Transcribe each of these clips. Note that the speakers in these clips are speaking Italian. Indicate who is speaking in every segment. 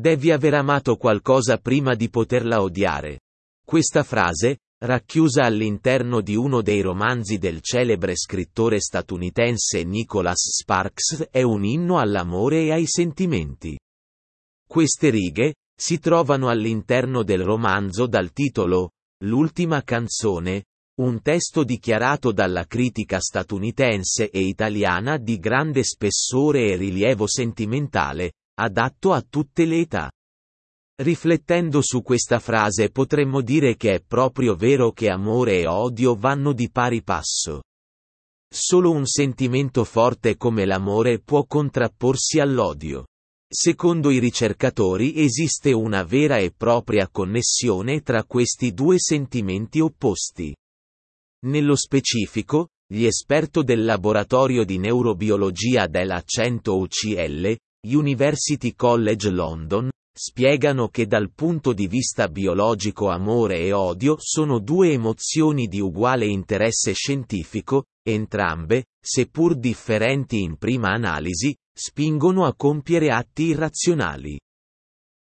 Speaker 1: Devi aver amato qualcosa prima di poterla odiare. Questa frase, racchiusa all'interno di uno dei romanzi del celebre scrittore statunitense Nicholas Sparks, è un inno all'amore e ai sentimenti. Queste righe, si trovano all'interno del romanzo dal titolo L'ultima canzone, un testo dichiarato dalla critica statunitense e italiana di grande spessore e rilievo sentimentale, adatto a tutte le età. Riflettendo su questa frase potremmo dire che è proprio vero che amore e odio vanno di pari passo. Solo un sentimento forte come l'amore può contrapporsi all'odio. Secondo i ricercatori esiste una vera e propria connessione tra questi due sentimenti opposti. Nello specifico, gli esperti del laboratorio di neurobiologia della 100 UCL, University College London, spiegano che dal punto di vista biologico amore e odio sono due emozioni di uguale interesse scientifico, entrambe, seppur differenti in prima analisi, spingono a compiere atti irrazionali.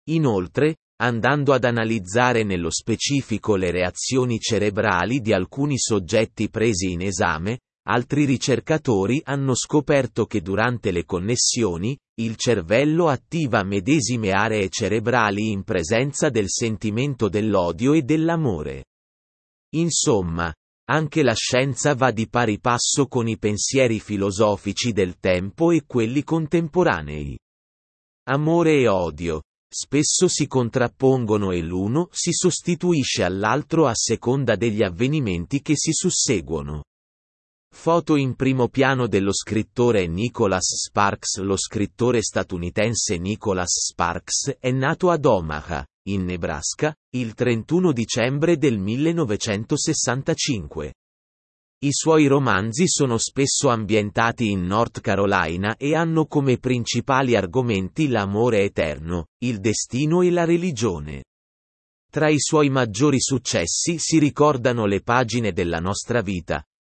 Speaker 1: Inoltre, andando ad analizzare nello specifico le reazioni cerebrali di alcuni soggetti presi in esame, altri ricercatori hanno scoperto che durante le connessioni, il cervello attiva medesime aree cerebrali in presenza del sentimento dell'odio e dell'amore. Insomma, anche la scienza va di pari passo con i pensieri filosofici del tempo e quelli contemporanei. Amore e odio, spesso si contrappongono e l'uno si sostituisce all'altro a seconda degli avvenimenti che si susseguono. Foto in primo piano dello scrittore Nicholas Sparks Lo scrittore statunitense Nicholas Sparks è nato ad Omaha, in Nebraska, il 31 dicembre del 1965. I suoi romanzi sono spesso ambientati in North Carolina e hanno come principali argomenti l'amore eterno, il destino e la religione. Tra i suoi maggiori successi si ricordano le pagine della nostra vita,